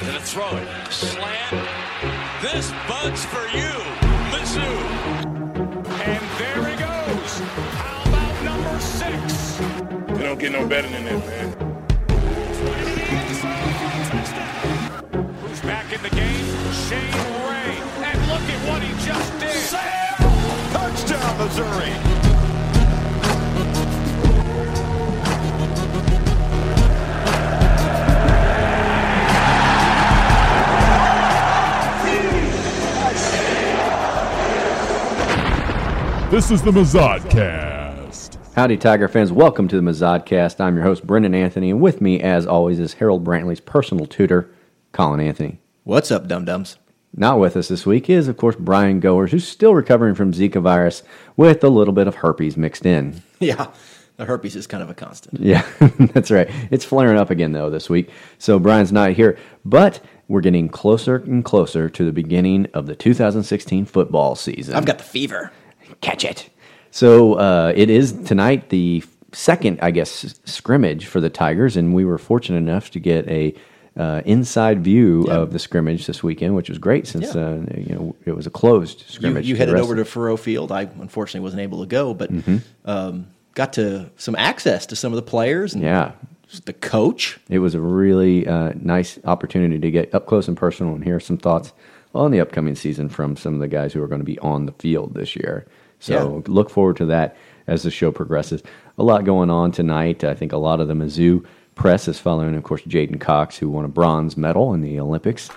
Gonna throw it. Slant. This bud's for you, Mizzou. And there he goes. How about number six? They don't get no better than that, man. Who's back in the game? Shane Ray. And look at what he just did. Touchdown, Missouri. This is the Mazodcast. Howdy, Tiger fans. Welcome to the Mazodcast. I'm your host, Brendan Anthony, and with me, as always, is Harold Brantley's personal tutor, Colin Anthony. What's up, dum dums? Not with us this week is, of course, Brian Goers, who's still recovering from Zika virus with a little bit of herpes mixed in. Yeah, the herpes is kind of a constant. Yeah, that's right. It's flaring up again, though, this week. So Brian's not here, but we're getting closer and closer to the beginning of the 2016 football season. I've got the fever. Catch it. So uh, it is tonight the second, I guess, scrimmage for the Tigers, and we were fortunate enough to get a uh, inside view of the scrimmage this weekend, which was great since Yeah. uh, you know it was a closed scrimmage. you for the headed over to Faurot Field. I unfortunately wasn't able to go, but Mm-hmm. um, got to some access to some of the players and yeah. the coach. It was a really uh, nice opportunity to get up close and personal and hear some thoughts on the upcoming season from some of the guys who are going to be on the field this year. So look forward to that as the show progresses. A lot going on tonight. I think a lot of the Mizzou press is following, of course, J'den Cox, who won a bronze medal in the Olympics.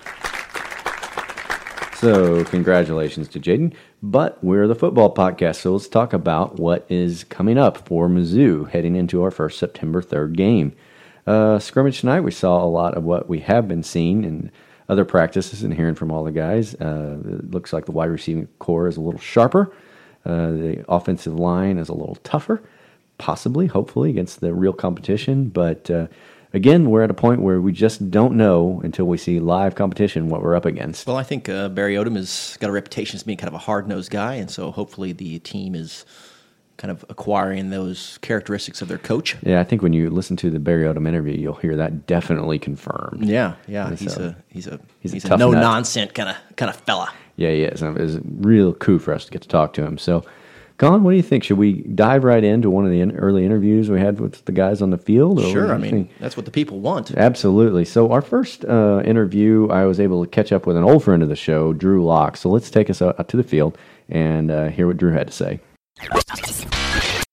So, congratulations to J'den. But we're the football podcast, so let's talk about what is coming up for Mizzou heading into our first September 3rd game. Uh, scrimmage tonight, we saw a lot of what we have been seeing in other practices and hearing from all the guys. Uh, it looks like the wide receiving core is a little sharper. Uh, the offensive line is a little tougher, possibly, hopefully, against the real competition. But uh, again, we're at a point where we just don't know until we see live competition what we're up against. Well, I think uh, Barry Odom has got a reputation as being kind of a hard nosed guy, and so hopefully the team is kind of acquiring those characteristics of their coach. Yeah, I think when you listen to the Barry Odom interview, you'll hear that definitely confirmed. Yeah, yeah, And he's so- a he's a he's he's, a a, no nonsense kind of kind of fella. Yeah, he is. It was a real coup for us to get to talk to him. So, Colin, what do you think? Should we dive right into one of the in- early interviews we had with the guys on the field? or Sure, I mean think? that's what the people want. Absolutely. So, our first uh, interview, I was able to catch up with an old friend of the show, Drew Lock. So, let's take us out, out to the field and uh, hear what Drew had to say.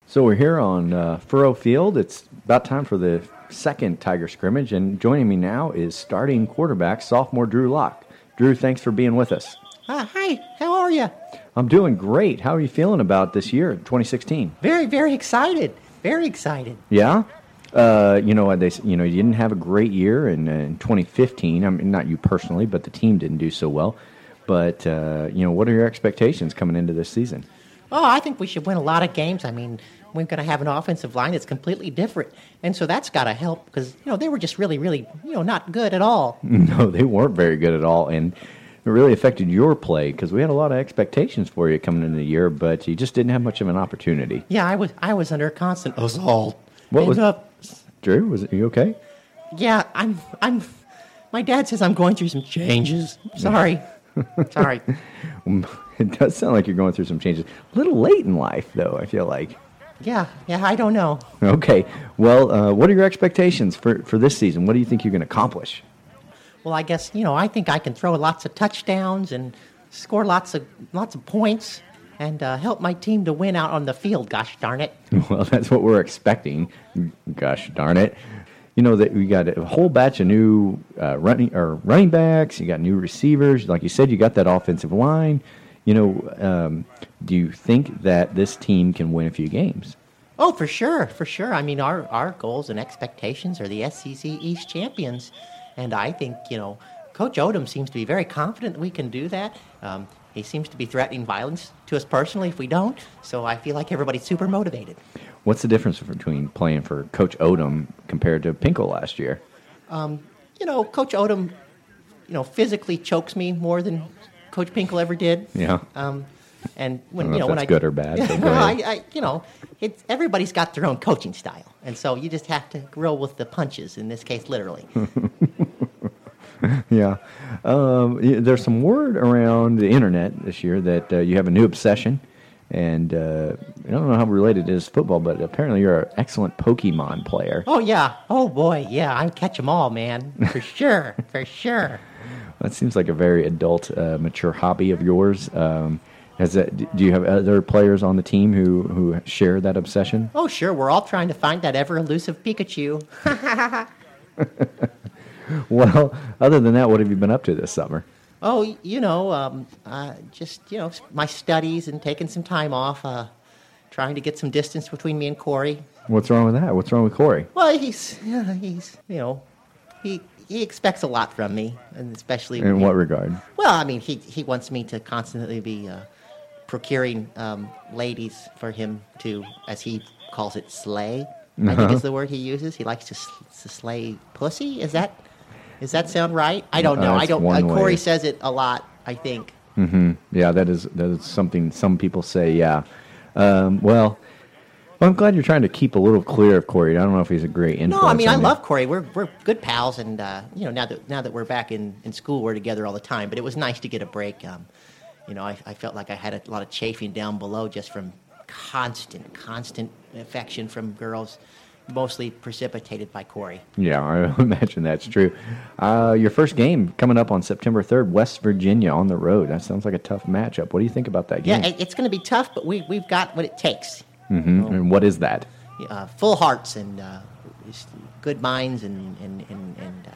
So, we're here on uh, Faurot Field. It's about time for the second Tiger scrimmage. And joining me now is starting quarterback, sophomore Drew Lock. Drew, thanks for being with us. Uh, hi, how are you? I'm doing great. How are you feeling about this year, 2016? Very, very excited. Very excited. Yeah. Uh, you know they? You know, you didn't have a great year in, uh, in 2015. I mean, not you personally, but the team didn't do so well. But uh, you know, what are your expectations coming into this season? Oh, I think we should win a lot of games. I mean, we're going to have an offensive line that's completely different, and so that's got to help because you know they were just really, really, you know, not good at all. No, they weren't very good at all, and it really affected your play because we had a lot of expectations for you coming into the year, but you just didn't have much of an opportunity. Yeah, I was, I was under constant assault. What And, was- Uh, Drew, was it you okay? yeah, I'm, I'm. My dad says I'm going through some changes. Sorry, sorry. It does sound like you're going through some changes. A little late in life, though. I feel like. Yeah, yeah, I don't know. Okay. Well, uh, what are your expectations for, for this season? What do you think you're going to accomplish? Well, I guess you know I think I can throw lots of touchdowns and score lots of lots of points and uh, help my team to win out on the field. Gosh darn it! Well, that's what we're expecting. Gosh darn it! You know that we got a whole batch of new uh, running or running backs. You got new receivers. Like you said, you got that offensive line. You know, um, do you think that this team can win a few games? Oh, for sure, for sure. I mean, our, our goals and expectations are the SEC East champions. And I think, you know, Coach Odom seems to be very confident that we can do that. Um, he seems to be threatening violence to us personally if we don't. So I feel like everybody's super motivated. What's the difference between playing for Coach Odom compared to Pinkel last year? You know, Coach Odom, you know, physically chokes me more than Coach Pinkel ever did. Yeah. Um, and when I don't you know know when I good or bad, go well, I. I, you know, it's everybody's got their own coaching style, and so you just have to roll with the punches. In this case, literally. Yeah. Um, there's some word around the internet this year that uh, you have a new obsession. And uh, I don't know how related it is to football, but apparently you're an excellent Pokemon player. oh yeah. Oh boy. Yeah. I catch them all, man. For sure. For sure. That seems like a very adult, uh, mature hobby of yours. Um, has that, do you have other players on the team who, who share that obsession? Oh sure. We're all trying to find that ever elusive Pikachu. Well, other than that, what have you been up to this summer? Oh, you know, um, uh, just you know, my studies and taking some time off. Uh, trying to get some distance between me and Corey. What's wrong with that? What's wrong with Corey? Well, he's he's you know, he he expects a lot from me, and especially In what regard? Well, I mean, he he wants me to constantly be uh, procuring um, ladies for him to, as he calls it, slay. I Uh-huh. think is the word he uses. He likes to, to slay pussy. Is that is that sound right? I don't know. Uh, I don't. Uh, Corey way. says it a lot. I think. Mm-hmm. Yeah, that is that is something some people say. Yeah. Um, well, well, I'm glad you're trying to keep a little clear of Corey. I don't know if he's a great influence. No, I mean I love Corey. We're we're good pals, and uh, you know now that now that we're back in, in school, we're together all the time. But it was nice to get a break. Um, you know, I, I felt like I had a lot of chafing down below just from constant, constant affection from girls, mostly precipitated by Corey. Yeah, I imagine that's true. Uh, your first game coming up on September 3rd, West Virginia on the road. That sounds like a tough matchup. What do you think about that Yeah, game? it, it's going to be tough, but we we've got what it takes. Mhm. And what is that? Uh, full hearts and uh, good minds and and and, and uh,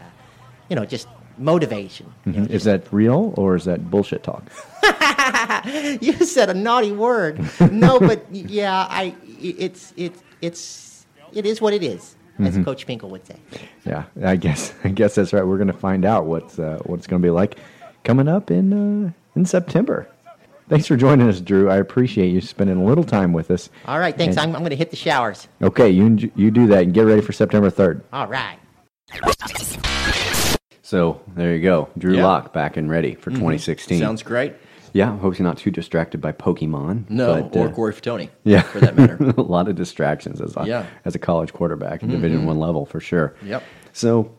you know just motivation. You, know, Is that real or is that bullshit talk? you said a naughty word. No, but yeah, I it's it's it's it is what it is, as Coach Pinkel would say. Yeah, I guess I guess that's right. We're going to find out what's uh, what it's going to be like coming up in uh, in September. Thanks for joining us, Drew. I appreciate you spending a little time with us. All right, thanks. And- I'm, I'm going to hit the showers. Okay, you you do that and get ready for September third. All right. So there you go, Drew Yeah. Lock back and ready for 2016. Sounds great. Yeah. Hope you're not too distracted by Pokemon. No, but, or uh, Corey Fatony. Yeah, for that matter. a lot of distractions as a, Yeah. as a college quarterback, Division One level for sure. Yep. So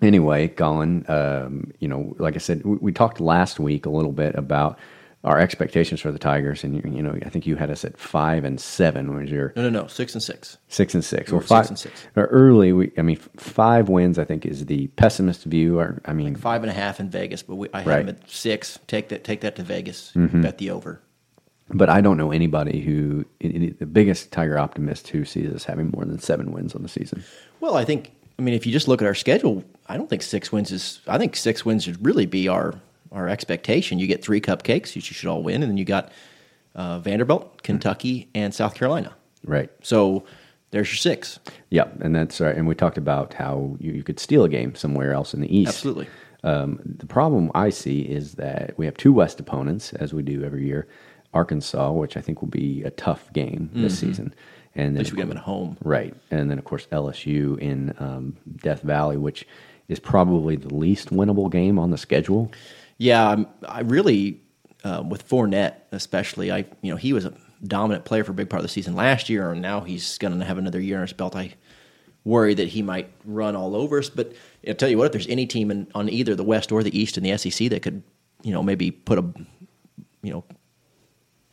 anyway, Colin, um, you know, like I said, we, we talked last week a little bit about our expectations for the Tigers, and you, you know, I think you had us at five and seven. Was your No, no, no. Six and six. six and six? We Well, five six and six. or Early, we, I mean, five wins. I think is the pessimist view. Or I mean, Five and a half in Vegas, but we, I had Right. Mm-hmm. at six. Take that. Take that to Vegas. Bet the over. but I don't know anybody who the biggest Tiger optimist who sees us having more than seven wins on the season. Well, I think. I mean, if you just look at our schedule, I don't think six wins is. I think six wins should really be our our expectation. You get three cupcakes, you should all win, and then you got uh, Vanderbilt, Kentucky, and South Carolina. Right. So there's your six. Yeah, and that's right. And we talked about how you, you could steal a game somewhere else in the East. Absolutely. Um, the problem I see is that we have two West opponents, as we do every year. Arkansas, which I think will be a tough game this season, and At then least we get them at home. right, and then of course LSU in um, Death Valley, which is probably the least winnable game on the schedule. Yeah, I'm, I really um, with Fournette especially. I you know he was a dominant player for a big part of the season last year, and now he's going to have another year in his belt. I worry that he might run all over us. But I'll tell you what, if there's any team in, on either the West or the East in the SEC that could you know maybe put a you know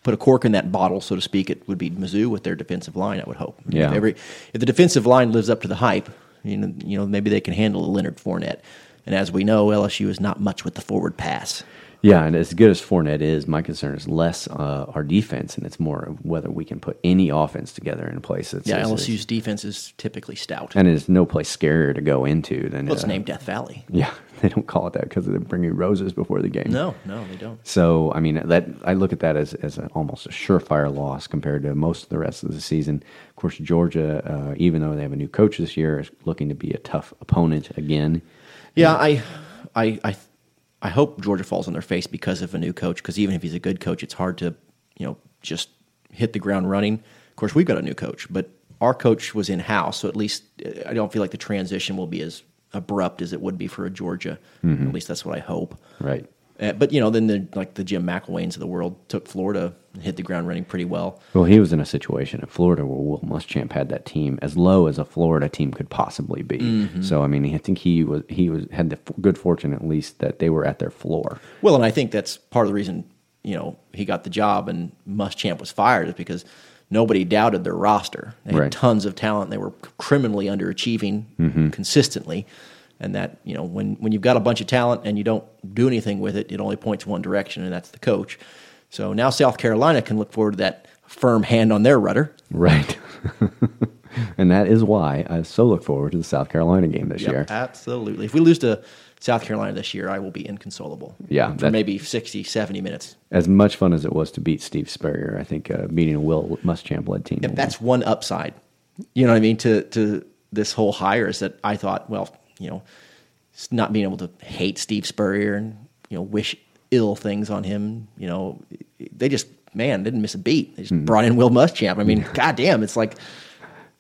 put a cork in that bottle, so to speak, it would be Mizzou with their defensive line. I would hope. Yeah. If, every, if the defensive line lives up to the hype, you know, you know maybe they can handle a Leonard Fournette. And as we know, LSU is not much with the forward pass. Yeah, and as good as Fournette is, my concern is less uh, our defense, and it's more of whether we can put any offense together in a place that's Yeah, LSU's defense is typically stout. and it's no place scarier to go into than well, it's uh, named Death Valley. Yeah, they don't call it that because they bring you roses before the game. No, no, they don't. So I mean that I look at that as as a, almost a surefire loss compared to most of the rest of the season. Of course, Georgia, uh, even though they have a new coach this year, is looking to be a tough opponent again. Yeah, I, I, I, I hope Georgia falls on their face because of a new coach. Because even if he's a good coach, it's hard to, you know, just hit the ground running. Of course, we've got a new coach, but our coach was in house, so at least I don't feel like the transition will be as abrupt as it would be for a Georgia. Mm-hmm. At least that's what I hope. Right. Uh, but you know, then the like the Jim McElwains of the world took Florida and hit the ground running pretty well. Well, he was in a situation at Florida where Will Muschamp had that team as low as a Florida team could possibly be. Mm-hmm. So I mean, I think he was he was had the f- good fortune at least that they were at their floor. Well, and I think that's part of the reason you know he got the job and Muschamp was fired is because nobody doubted their roster. They had Right. tons of talent. They were criminally underachieving consistently, and that you know when when you've got a bunch of talent and you don't do anything with it, it only points one direction, and that's the coach. So now South Carolina can look forward to that firm hand on their rudder. Right. and that is why I so look forward to the South Carolina game this Yep, year. absolutely. If we lose to South Carolina this year, I will be inconsolable. Yeah, for maybe 60, 70 minutes. As much fun as it was to beat Steve Spurrier, I think uh, beating a Will Muschamp led team. Will that's one upside. You know what I mean? To to this whole hire is that I thought, well, you know, not being able to hate Steve Spurrier and you know wish ill things on him. You know, they just man didn't miss a beat. They just mm-hmm. brought in Will Muschamp. I mean, goddamn, it's like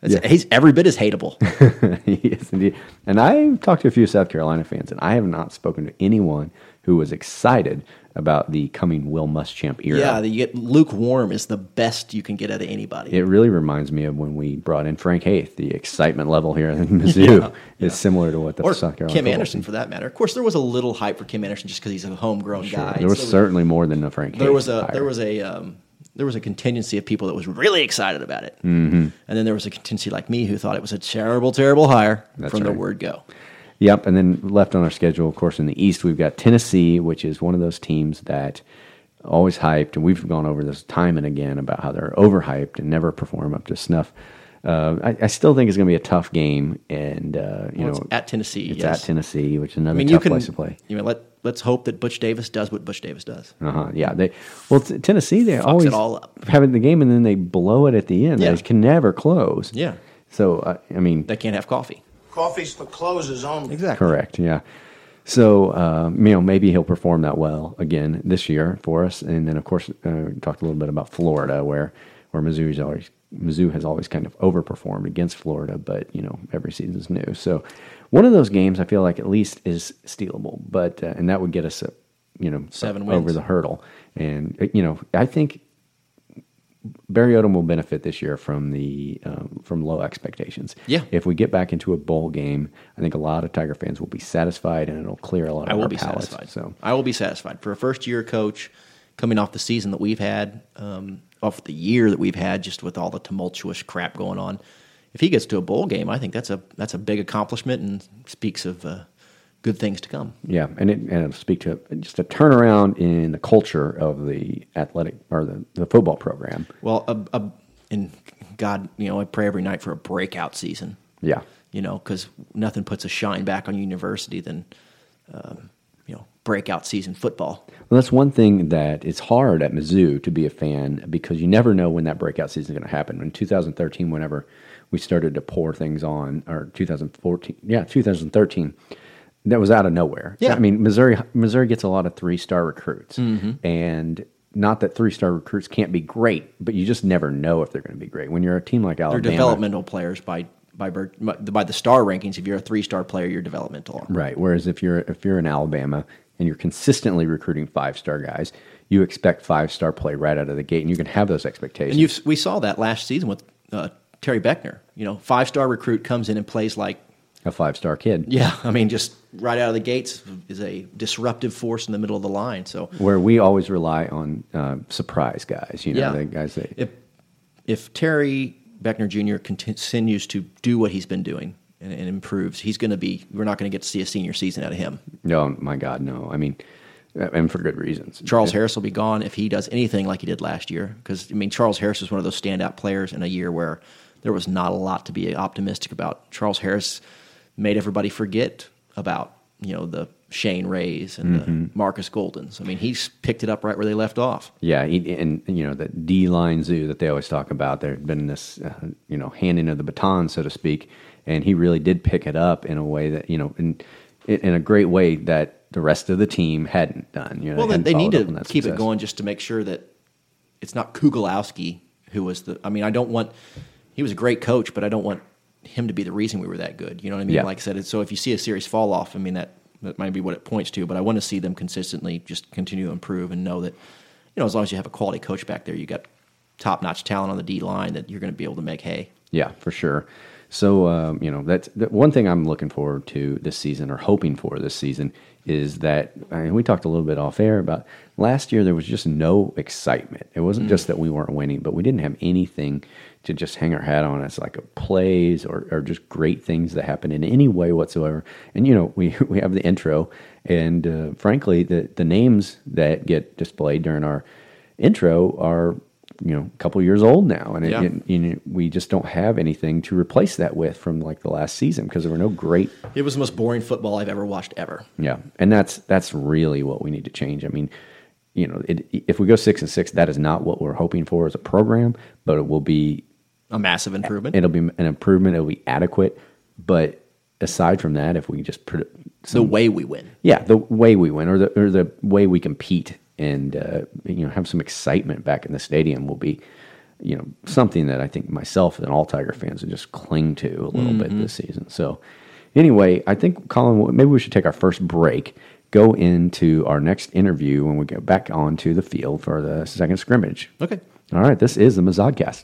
it's, Yeah. he's every bit as hateable. yes, indeed. And I've talked to a few South Carolina fans, and I have not spoken to anyone who was excited about the coming Will Muschamp era. yeah, you get lukewarm is the best you can get out of anybody. It really reminds me of when we brought in Frank Haith. The excitement level here in Mizzou is similar to what the or South Carolina Kim Anderson for that matter. Of course, there was a little hype for Kim Anderson just because he's a homegrown Sure. guy. There was So certainly more than a Frank. there Haith was a hire. there was a um, there was a contingency of people that was really excited about it, mm-hmm. and then there was a contingency like me who thought it was a terrible, terrible hire That's from the word go. Yep, and then left on our schedule, of course, in the East, we've got Tennessee, which is one of those teams that always hyped, and we've gone over this time and again about how they're overhyped and never perform up to snuff. Uh, I, I still think it's going to be a tough game, and uh, you Well, know, at Tennessee, It's yes. at Tennessee, which is another I mean, tough you can place to play. you know let let's hope that Butch Davis does what Butch Davis does. Uh huh. Yeah. They well, t- Tennessee they Fucks always it all up. in the game, and then they blow it at the end. Yeah. They can never close. Yeah. So uh, I mean, They can't have coffee. Coffee's for closes only. Exactly. Correct. Yeah. So um, you know maybe he'll perform that well again this year for us, and then of course uh, talked a little bit about Florida, where where Mizzou's always Mizzou has always kind of overperformed against Florida, but you know every season's new. So one of those games I feel like at least is stealable, but uh, and that would get us a you know Seven wins. over the hurdle, and uh, you know I think Barry Odom will benefit this year from the um, from low expectations. Yeah. If we get back into a bowl game, I think a lot of Tiger fans will be satisfied, and it'll clear a lot of I will be palates. satisfied. So I will be satisfied for a first year coach coming off the season that we've had, um, off the year that we've had, just with all the tumultuous crap going on. If he gets to a bowl game, I think that's a that's a big accomplishment and speaks of uh, good things to come. yeah, and it and it'll speak to just a turnaround in the culture of the athletic or the, the football program. Well, a, a, and God, you know, I pray every night for a breakout season. Yeah. You know, because nothing puts a shine back on university than, um, you know, breakout season football. Well, that's one thing that it's hard at Mizzou to be a fan because you never know when that breakout season is going to happen. In 2013, whenever we started to pour things on, or 2014, yeah, 2013, that was out of nowhere. Yeah. I mean, Missouri Missouri gets a lot of three star recruits, Mm-hmm. and not that three star recruits can't be great, but you just never know if they're going to be great. When you're a team like Alabama, They're developmental players by by by the star rankings. If you're a three star player, you're developmental. Right. Whereas if you're if you're in Alabama and you're consistently recruiting five star guys, you expect five star play right out of the gate, and you can have those expectations. And you've, we saw that last season with uh, Terry Beckner. You know, five star recruit comes in and plays like, a five star kid. yeah, I mean, just right out of the gates is a disruptive force in the middle of the line. So Where we always rely on uh, surprise guys, you know, Yeah. the guys that if if Terry Beckner Jr. continues to do what he's been doing and, and improves, he's going to be. We're not going to get to see a senior season out of him. No, my God, no. I mean, and for good reasons. Charles Harris will be gone if he does anything like he did last year. Because I mean, Charles Harris is one of those standout players in a year where there was not a lot to be optimistic about. Charles Harris made everybody forget about you know the Shane Rays and Mm-hmm. the Markus Goldens. I mean, he's picked it up right where they left off. Yeah, he, and you know that D line zoo that they always talk about. There's been this, uh, you know, handing of the baton, so to speak, and he really did pick it up in a way that you know, in in a great way that the rest of the team hadn't done. You know, Well, then they need to keep it going just to make sure that it's not Kuligowski who was the. I mean, I don't want. He was a great coach, but I don't want him to be the reason we were that good. You know what I mean? Yeah. Like I said, so if you see a series fall off, I mean that that might be what it points to. But I want to see them consistently just continue to improve and know that you know as long as you have a quality coach back there, you got top notch talent on the D line that you're going to be able to make hay. Yeah, for sure. So um, you know that's that one thing I'm looking forward to this season, or hoping for this season, is that I mean, we talked a little bit off air about last year. There was just no excitement. It wasn't just that we weren't winning, but we didn't have anything to just hang our hat on as like a plays or, or just great things that happen in any way whatsoever. And you know, we we have the intro, and uh, frankly, the the names that get displayed during our intro are you know a couple years old now, and it, Yeah. it- you know, we just don't have anything to replace that with from like the last season because there were no great It was the most boring football I've ever watched ever. yeah and that's that's really what we need to change i mean you know it, if we go six and six that is not what we're hoping for as a program but it will be A massive improvement. it'll be an improvement it'll be adequate but aside from that if we just put the way we win. yeah the way we win or the or the way we compete and uh, you know have some excitement back in the stadium will be you know something that I think myself and all Tiger fans will just cling to a little bit this season. So anyway, I think Colin, maybe we should take our first break, go into our next interview when we get back onto the field for the second scrimmage. Okay. All right, this is the Mazodcast.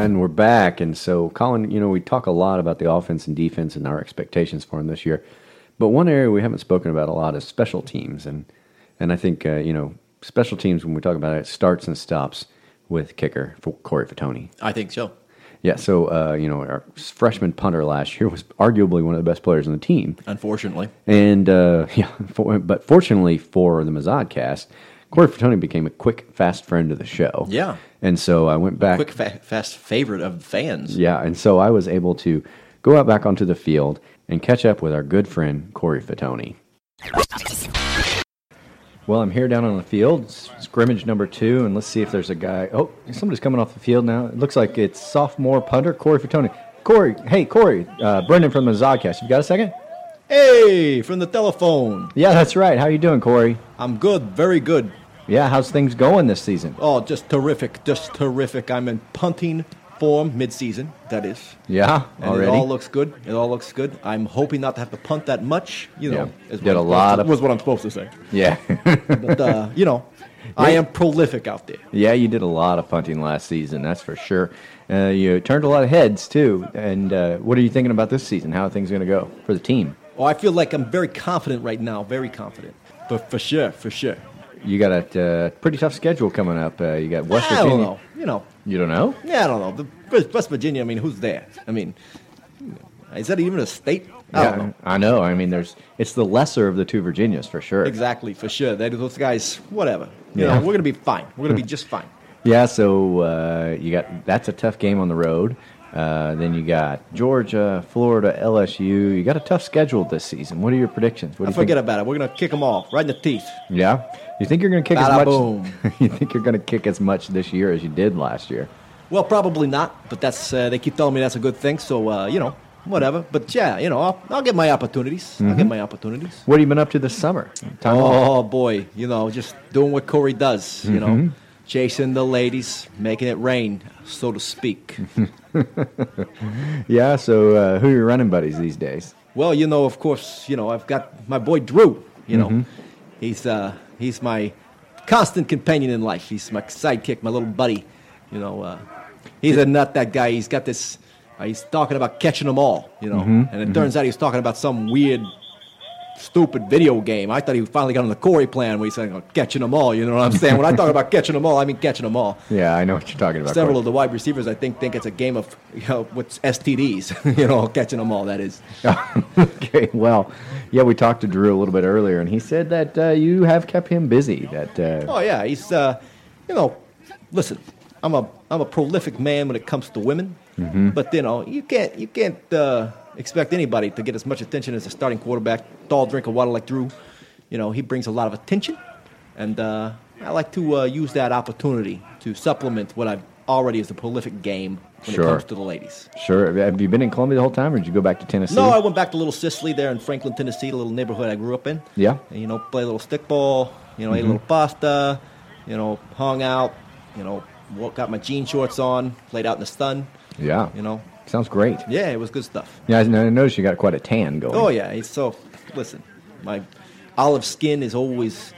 And we're back. And so, Colin, you know, we talk a lot about the offense and defense and our expectations for them this year. But one area we haven't spoken about a lot is special teams. And, and I think, uh, you know, special teams, when we talk about it, starts and stops with kicker for Corey Fatony. I think so. Yeah, so, uh, you know, our freshman punter last year was arguably one of the best players on the team. Unfortunately. And, uh, yeah, for, but fortunately for the Mazodcast, Corey Fatony became a quick, fast friend of the show. Yeah. And so I went back. Quick, fa- fast favorite of fans. Yeah, and so I was able to go out back onto the field and catch up with our good friend Corey Fatony. Well, I'm here down on the field, scrimmage number two, and let's see if there's a guy. Oh, somebody's coming off the field now. It looks like it's sophomore punter Corey Fatony. Corey, hey Corey, uh, Brendan from the Zodcast. You got a second? Hey, from the telephone. Yeah, that's right. How you doing, Corey? I'm good, very good. Yeah, how's things going this season? Oh, just terrific, just terrific. I'm in punting form mid-season. That is. Yeah, And already. it all looks good. It all looks good. I'm hoping not to have to punt that much. You know, Yeah. is Did a lot supposed of- was what I'm supposed to say. yeah, But uh, you know, I am prolific out there. yeah, you did a lot of punting last season. That's for sure. Uh, you turned a lot of heads too. And uh, what are you thinking about this season? How are things going to go for the team? Oh, I feel like I'm very confident right now. Very confident. But for sure, for sure. You got a uh, pretty tough schedule coming up. Uh, you got West I Virginia. don't know. You know. You don't know? Yeah, I don't know. The West- Virginia. I mean, who's there? I mean, is that even a state? I don't know. I know. I mean, there's it's the lesser of the two Virginias for sure. Exactly, for sure. They, those guys, whatever. You Yeah. know, we're gonna be fine. We're gonna be just fine. Yeah. So uh, you got that's a tough game on the road. Uh, then you got Georgia, Florida, LSU. You got a tough schedule this season. What are your predictions? What do I you forget think? about it. We're gonna kick them all right in the teeth. Yeah. You think you're going to kick as much? boom. you think you're going to kick as much this year as you did last year? Well, probably not, but that's uh, they keep telling me that's a good thing. So uh, you know, whatever. But yeah, you know, I'll, I'll get my opportunities. I'll get my opportunities. What have you been up to this summer? Time off? Oh boy, you know, just doing what Corey does. You know, chasing the ladies, making it rain, so to speak. Yeah. So uh, who are your running buddies these days? well, you know, of course, you know, I've got my boy Drew. You know, Mhm. he's uh, he's my constant companion in life. He's my sidekick, my little buddy. You know, uh, he's a nut. That guy. He's got this. Uh, he's talking about catching them all. You know, Mhm, and it mhm. turns out he's talking about some weird. Stupid video game. I thought he finally got on the Corey plan where he's saying, oh, catching them all. You know what I'm saying? When I talk about catching them all, I mean catching them all. Yeah, I know what you're talking about. Several Corey. of the wide receivers, I think, think it's a game of you know, what's STDs. you know, catching them all. That is. okay, well, yeah, we talked to Drew a little bit earlier, and he said that uh, you have kept him busy. That uh, Oh yeah, he's uh, you know, listen, I'm a I'm a prolific man when it comes to women, Mhm. but you know, you can't you can't uh, expect anybody to get as much attention as a starting quarterback, tall drink of water like Drew. You know, he brings a lot of attention, and uh, I like to uh, use that opportunity to supplement what I've already is a prolific game when Sure. it comes to the ladies. sure. Have you been in Columbia the whole time, or did you go back to Tennessee? No, I went back to Little Sicily there in Franklin, Tennessee, the little neighborhood I grew up in. Yeah. And, you know, play a little stickball, you know, ate a little pasta, you know, hung out, you know, got my jean shorts on, played out in the sun. Yeah. You know. Sounds great. Yeah, it was good stuff. Yeah, I noticed you got quite a tan going. Oh, yeah. It's so, listen, my olive skin is always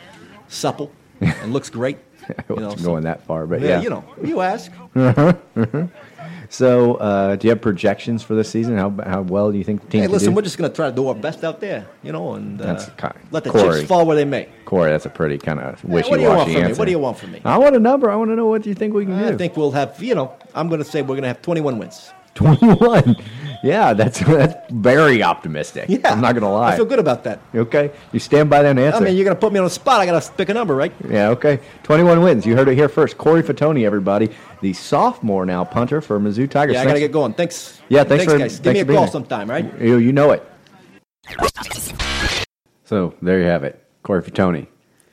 supple and looks great. You so- going that far, but yeah, yeah. you know, you ask. so, uh, do you have projections for this season? How how well do you think the team? Hey, listen, do? we're just going to try to do our best out there, you know, and uh, kind let the Corey. chips fall where they may. Corey, that's a pretty kind of Yeah, wishy-washy what do you want from me? answer. What do you want from me? I want a number. I want to know what you think we can I do. I think we'll have, you know, I'm going to say we're going to have 21 wins. 21. Yeah, that's that's very optimistic. Yeah, I'm not gonna lie. I feel good about that. Okay, you stand by that answer. I mean, you're to put me on the spot. I got to pick a number, right? yeah, okay. 21 wins. You heard it here first. Corey Fatony, everybody, the sophomore now punter for Mizzou Tigers. Yeah, I got to Thanks- get going. Thanks. Yeah, thanks, for guys. Give me a call sometime, right? You, you know it. So there you have it, Corey Fatony.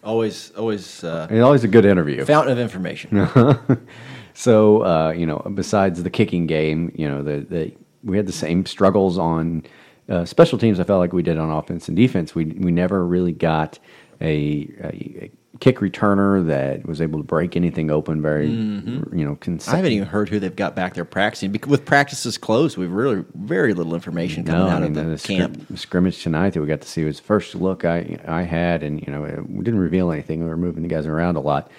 Always, always. Uh, And always a good interview. Fountain of information. so uh, you know, besides the kicking game, you know, the, the we had the same struggles on uh, special teams. I felt like we did on offense and defense. We we never really got a, a, a kick returner that was able to break anything open very, Mhm. you know, I haven't even heard who they've got back there practicing. Bec- With practices closed, we've really very little information coming No, out I mean, of the, scrim- camp. scrimmage tonight that we got to see was the first look I I had, and you know we didn't reveal anything. We were moving the guys around a lot,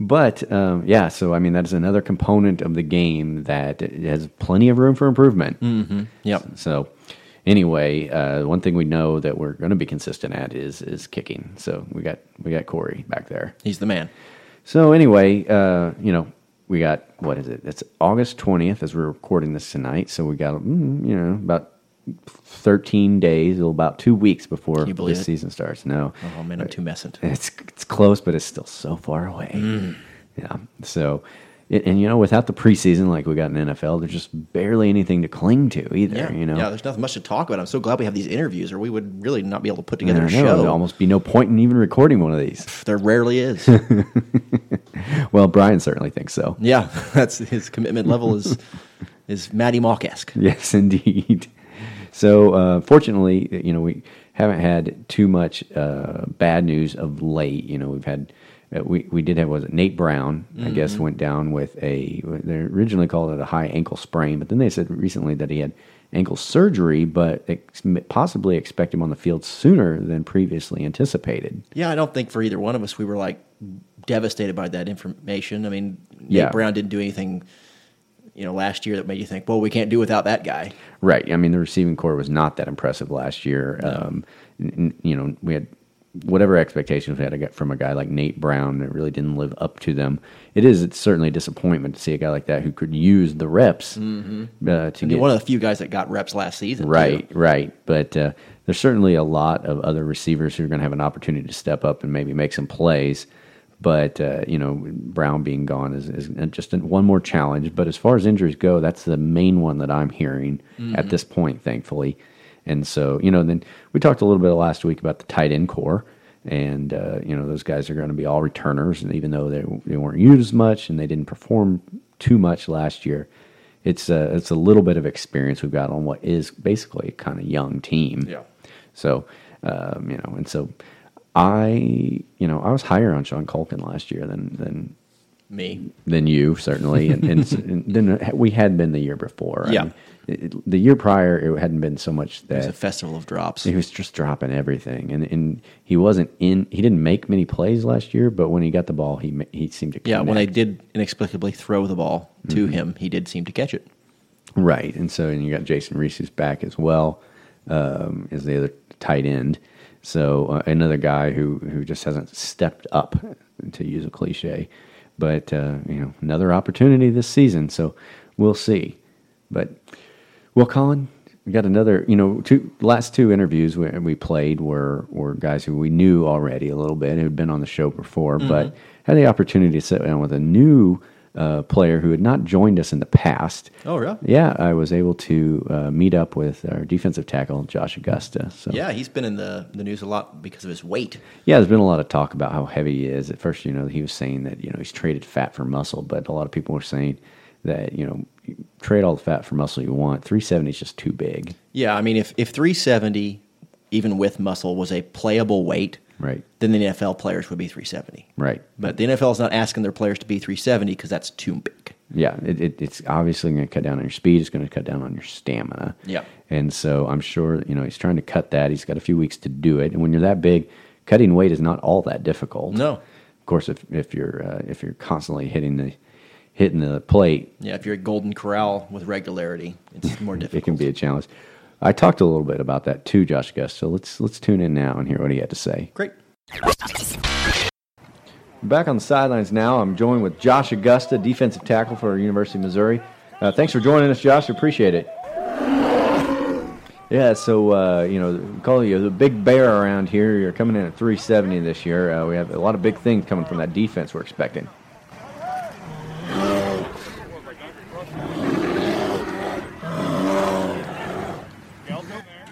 but um, yeah. So I mean that is another component of the game that has plenty of room for improvement. Mhm. Yep. So anyway, uh, one thing we know that we're going to be consistent at is is kicking. So we got we got Corey back there. He's the man. So anyway, uh, you know, we got what is it? It's August twentieth as we're recording this tonight. So we got mm, you know about thirteen days, well, about two weeks before this it? season starts. No, Oh man, I'm too messing. it's it's close, but it's still so far away. Mm. Yeah. So, and, and, you know, without the preseason like we got in NFL, there's just barely anything to cling to either. Yeah, You know, yeah. There's nothing much to talk about. I'm so glad we have these interviews, or we would really not be able to put together a show. There'd almost be no point in even recording one of these. There rarely is. well, Brian certainly thinks so. yeah, that's his commitment level is is Maty Mauk esque. Yes, indeed. So, uh, fortunately, you know, we haven't had too much uh, bad news of late. You know, we've had, uh, we, we did have, was it Nate Brown, I guess, went down with a, they originally called it a high ankle sprain, but then they said recently that he had ankle surgery, but ex- possibly expect him on the field sooner than previously anticipated. Yeah, I don't think for either one of us we were like devastated by that information. I mean, Nate Yeah. Brown didn't do anything, you know, last year that made you think, well, we can't do without that guy. Right. I mean, the receiving core was not that impressive last year. Um, n- you know, we had whatever expectations we had to get from a guy like Nate Brown that really didn't live up to them. It is it's certainly a disappointment to see a guy like that who could use the reps Mhm. uh, to And get one of the few guys that got reps last season. too. Right, right. But uh, there's certainly a lot of other receivers who are going to have an opportunity to step up and maybe make some plays. But uh, you know, Brown being gone is, is just one more challenge. But as far as injuries go, that's the main one that I'm hearing at Mhm. this point, thankfully. And so, you know, then we talked a little bit last week about the tight end core, and uh, you know, those guys are going to be all returners, and even though they they weren't used as much and they didn't perform too much last year, it's a it's a little bit of experience we've got on what is basically a kind of young team. Yeah. So, um, you know, and so I, you know, I was higher on Sean Culkin last year than than Me. than you certainly, and, and, and then we had been the year before. I Yeah. mean, it- the year prior, it hadn't been so much It was that a festival of drops. he was just dropping everything, and and he wasn't in. He didn't make many plays last year, but when he got the ball, he he seemed to Yeah, when they did inexplicably throw the ball to Mhm. him, he did seem to catch it. Right, and so and you got Jason Reese who's back as well um, as the other tight end. So uh, another guy who who just hasn't stepped up, to use a cliche, but uh, you know another opportunity this season. So we'll see. But well, Colin, we got another. You know, two last two interviews we, we played were were guys who we knew already a little bit, who'd been on the show before, but Mhm. had the opportunity to sit down with a new uh, player who had not joined us in the past. Oh, really? Yeah, I was able to uh, meet up with our defensive tackle, Josh Augusta. So Yeah, he's been in the, the news a lot because of his weight. yeah, there's been a lot of talk about how heavy he is. At first, you know, he was saying that you know he's traded fat for muscle, but a lot of people were saying that you know trade all the fat for muscle you want. 370 is just too big. Yeah, I mean, if, if 370, even with muscle, was a playable weight, Right. then the NFL players would be 370. Right. But the NFL is not asking their players to be 370 because that's too big. Yeah, it, it, it's obviously going to cut down on your speed. It's going to cut down on your stamina. Yeah. And so I'm sure you know he's trying to cut that. He's got a few weeks to do it. And when you're that big, cutting weight is not all that difficult. No. Of course, if if you're uh, if you're constantly hitting the hitting the plate, Yeah, if you're at Golden Corral with regularity, it's more difficult. it can be a challenge. I talked a little bit about that too, Josh Guest. So let's let's tune in now and hear what he had to say. Great. Back on the sidelines now. I'm joined with Josh Augusta, defensive tackle for University of Missouri. Uh, thanks for joining us, Josh. We appreciate it. Yeah, so uh, you know, call you the big bear around here. You're coming in at 370 this year. Uh, we have a lot of big things coming from that defense. We're expecting.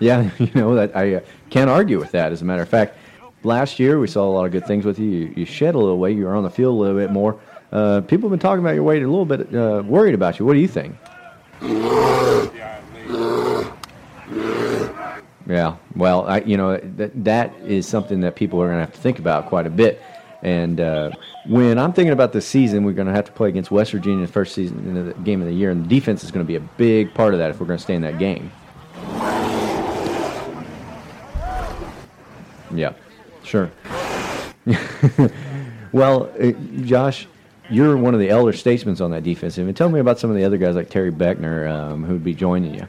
Yeah, you know that I uh, can't argue with that. As a matter of fact, last year we saw a lot of good things with you. You, you shed a little weight. You were on the field a little bit more. Uh, people have been talking about your weight a little bit, uh, worried about you. What do you think? Yeah, well, I, you know that that is something that people are going to have to think about quite a bit. And uh, when I'm thinking about this season, we're going to have to play against West Virginia in the first season in the game of the year, and the defense is going to be a big part of that if we're going to stay in that game. Yeah, sure. well, uh, Josh, you're one of the elder statesmen on that defensive. And tell me about some of the other guys like Terry Beckner um, who would be joining you.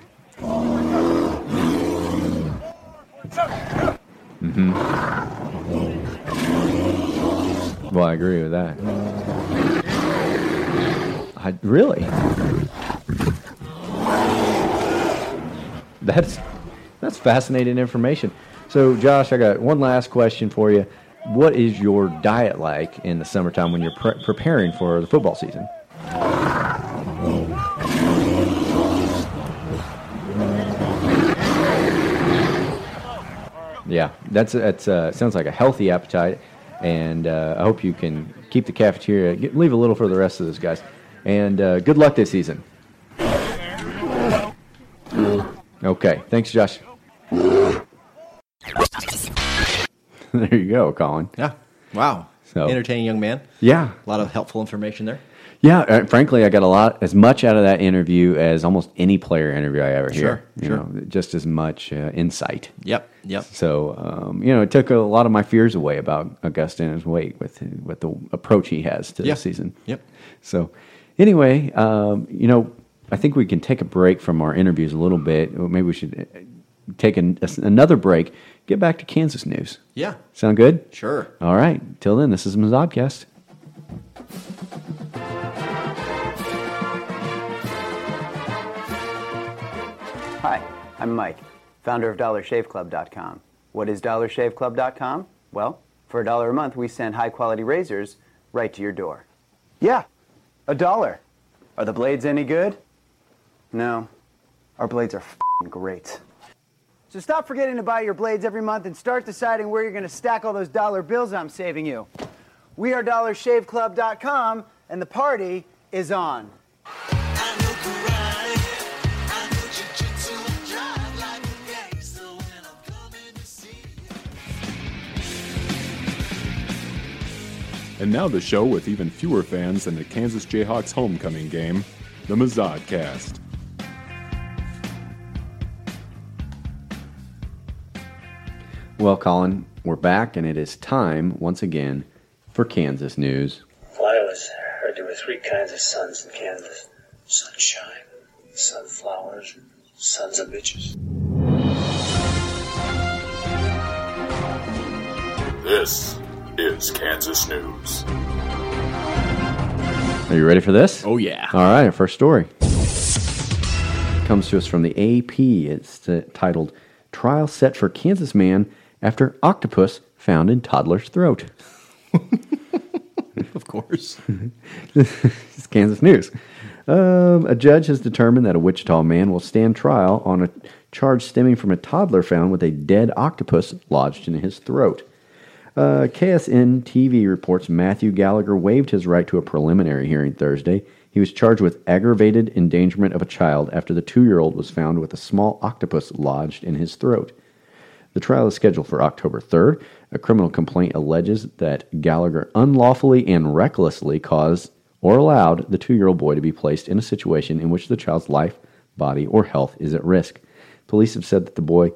Mm-hmm. Well, I agree with that. I, really? That's that's fascinating information. So, Josh, I got one last question for you. What is your diet like in the summertime when you're pre- preparing for the football season? Yeah, that's that's uh, sounds like a healthy appetite, and uh, I hope you can keep the cafeteria, get, leave a little for the rest of those guys, and uh, good luck this season. Okay, thanks, Josh. you go, Colin. Yeah. Wow. So- Entertaining young man. Yeah. A lot of helpful information there. Yeah, uh, frankly, I got a lot, as much out of that interview as almost any player interview I ever hear. Sure, you sure. know, just as much uh, insight. Yep. Yep. So, um, you know, it took a lot of my fears away about Augusta and his weight with with the approach he has to Yeah. the season. Yep. So, anyway, um, you know, I think we can take a break from our interviews a little bit. Maybe we should take an, another break. Get back to Kansas news. Yeah. Sound good? Sure. All right. Till then, this is Mazodcast. Hi, I'm Mike, founder of DollarShaveClub.com. What is DollarShaveClub.com? Well, for a dollar a month, we send high quality razors right to your door. Yeah, a dollar. Are the blades any good? No, our blades are fing great. So stop forgetting to buy your blades every month and start deciding where you're going to stack all those dollar bills I'm saving you. We are DollarShaveClub.com, and the party is on. And now the show with even fewer fans than the Kansas Jayhawks homecoming game, the Mazodcast. Well, Colin, we're back, and it is time once again for Kansas news. Well, I always heard there were three kinds of suns in Kansas sunshine, sunflowers, and sons of bitches. This is Kansas News. Are you ready for this? Oh, yeah. All right, our first story comes to us from the AP. It's titled Trial Set for Kansas Man After Octopus Found in Toddler's Throat. of course. it's Kansas news. Um, a judge has determined that a Wichita man will stand trial on a charge stemming from a toddler found with a dead octopus lodged in his throat. Uh, KSN TV reports Matthew Gallagher waived his right to a preliminary hearing Thursday. He was charged with aggravated endangerment of a child after the two year old was found with a small octopus lodged in his throat. The trial is scheduled for October 3rd. A criminal complaint alleges that Gallagher unlawfully and recklessly caused or allowed the two year old boy to be placed in a situation in which the child's life, body, or health is at risk. Police have said that the boy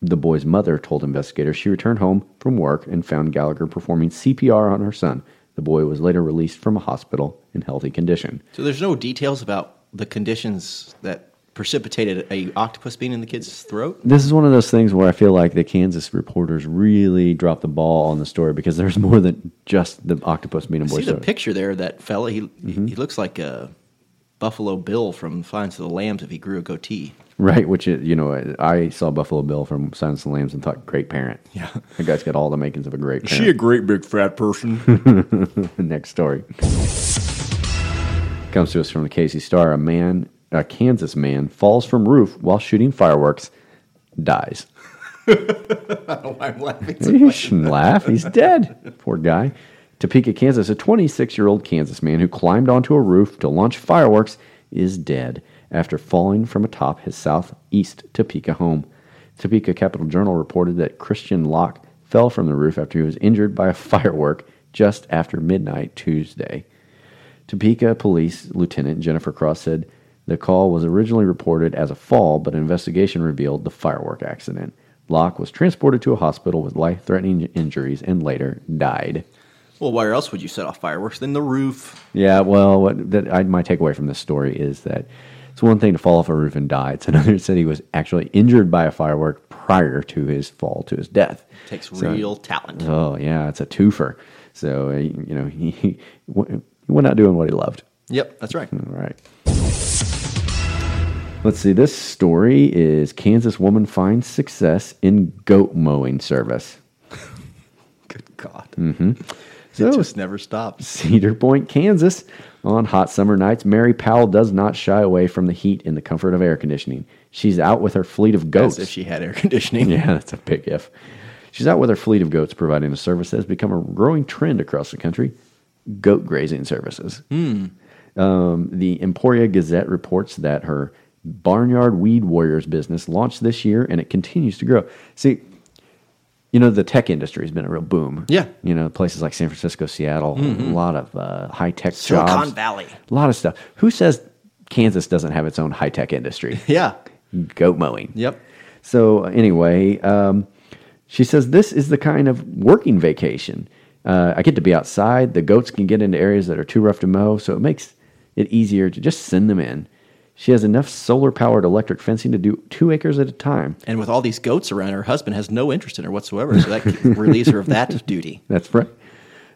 the boy's mother told investigators she returned home from work and found Gallagher performing CPR on her son. The boy was later released from a hospital in healthy condition. So there's no details about the conditions that precipitated a octopus being in the kid's throat. This is one of those things where I feel like the Kansas reporters really dropped the ball on the story because there's more than just the octopus being a I boy's see the throat. picture there. That fella, he Mm-hmm. he looks like a Buffalo Bill from Finds of the Lambs if he grew a goatee. Right, which is, you know, I saw Buffalo Bill from Silence of the Lambs and thought, great parent. Yeah. That guy's got all the makings of a great Is she a parent. great big fat person? Next story. Comes to us from the KC Star. A man, a Kansas man, falls from roof while shooting fireworks, dies. I don't know why I'm laughing. You shouldn't laugh. He's dead. Poor guy. Topeka, Kansas. A 26 year old Kansas man who climbed onto a roof to launch fireworks is dead after falling from atop his southeast Topeka home. Topeka Capital Journal reported that Christian Locke fell from the roof after he was injured by a firework just after midnight Tuesday. Topeka Police Lieutenant Jennifer Cross said the call was originally reported as a fall, but an investigation revealed the firework accident. Locke was transported to a hospital with life threatening injuries and later died. Well, where else would you set off fireworks than the roof? Yeah, well, what that I, my takeaway from this story is that it's one thing to fall off a roof and die. It's another say he was actually injured by a firework prior to his fall to his death. It Takes So- real talent. Oh yeah, it's a twofer. So you know he, he he went out doing what he loved. Yep, that's right. All right. Let's see. This story is Kansas woman finds success in goat mowing service. Good God. Mm-hmm. It just never stops. Cedar Point, Kansas. On hot summer nights, Mary Powell does not shy away from the heat in the comfort of air conditioning. She's out with her fleet of goats. As if she had air conditioning. Yeah, that's a big if. She's out with her fleet of goats, providing a service that has become a growing trend across the country goat grazing services. Hmm. Um, the Emporia Gazette reports that her Barnyard Weed Warriors business launched this year and it continues to grow. See, you know, the tech industry has been a real boom. Yeah. You know, places like San Francisco, Seattle, Mhm. a lot of uh, high tech Silicon jobs. Valley. A lot of stuff. Who says Kansas doesn't have its own high tech industry? Yeah. Goat mowing. Yep. So, anyway, um, she says this is the kind of working vacation. Uh, I get to be outside. The goats can get into areas that are too rough to mow, so it makes it easier to just send them in. She has enough solar powered electric fencing to do two acres at a time. And with all these goats around, her husband has no interest in her whatsoever. So that relieves her of that duty. That's right.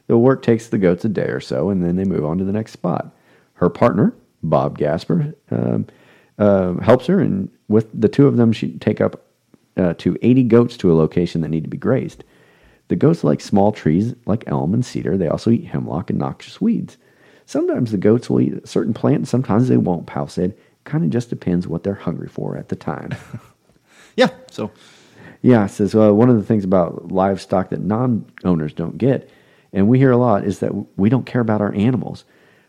The work takes the goats a day or so, and then they move on to the next spot. Her partner, Bob Gasper, um, uh, helps her, and with the two of them, she take up uh, to 80 goats to a location that need to be grazed. The goats like small trees like elm and cedar. They also eat hemlock and noxious weeds. Sometimes the goats will eat a certain plant, and sometimes they won't, Powell said. Kind of just depends what they're hungry for at the time. Yeah. So Yeah, it says uh, one of the things about livestock that non owners don't get, and we hear a lot, is that we don't care about our animals.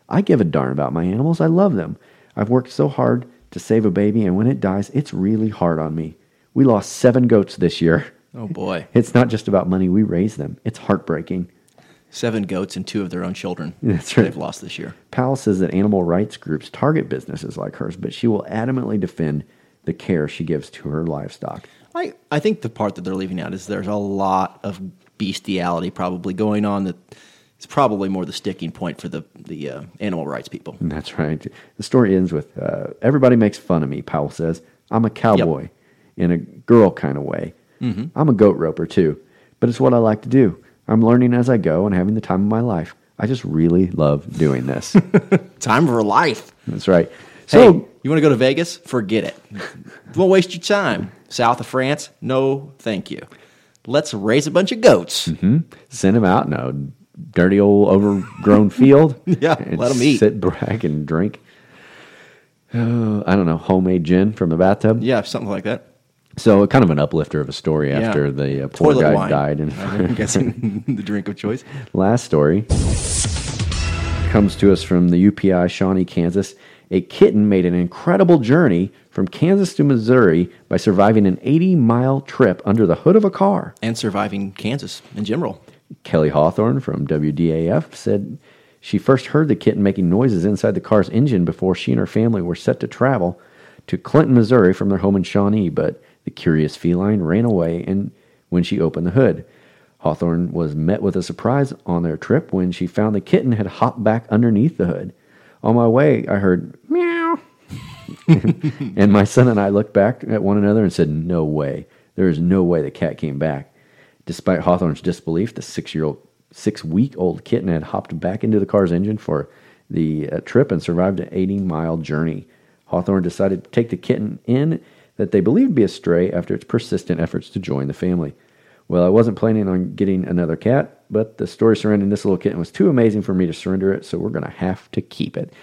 I give a darn about my animals. I love them. I've worked so hard to save a baby, and when it dies, it's really hard on me. We lost seven goats this year. Oh boy. It's not just about money. We raise them. It's heartbreaking. Seven goats and two of their own children. That's right. They've lost this year. Powell says that animal rights groups target businesses like hers, but she will adamantly defend the care she gives to her livestock. I, I think the part that they're leaving out is there's a lot of bestiality probably going on that it's probably more the sticking point for the, the uh, animal rights people. That's right. The story ends with uh, everybody makes fun of me, Powell says. I'm a cowboy in a girl kind of way. Mhm. I'm a goat roper too, but it's what I like to do. I'm learning as I go and having the time of my life. I just really love doing this. time for life. That's right. So, So, you want to go to Vegas? Forget it. Don't waste your time. South of France? No, thank you. Let's raise a bunch of goats. mhm, send them out in a dirty old overgrown field. Yeah, let 'em eat. Sit back and drink. Uh, I don't know, homemade gin from the bathtub. Yeah, something like that. So, kind of an uplifter of a story Yeah. after the uh, poor Toilet guy wine. died. I'm guessing the drink of choice. Last story comes to us from the UPI, Shawnee, Kansas. A kitten made an incredible journey from Kansas to Missouri by surviving an 80 mile trip under the hood of a car. And surviving Kansas in general. Kelly Hawthorne from WDAF said she first heard the kitten making noises inside the car's engine before she and her family were set to travel to Clinton, Missouri from their home in Shawnee, but the curious feline ran away and when she opened the hood. Hawthorne was met with a surprise on their trip when she found the kitten had hopped back underneath the hood. On my way, I heard meow. and my son and I looked back at one another and said, No way. There is no way the cat came back. Despite Hawthorne's disbelief, the six year old, six week old kitten had hopped back into the car's engine for the uh, trip and survived an 80 mile journey. Hawthorne decided to take the kitten in that they believed to be a stray after its persistent efforts to join the family. Well, I wasn't planning on getting another cat, but the story surrounding this little kitten was too amazing for me to surrender it, so we're going to have to keep it.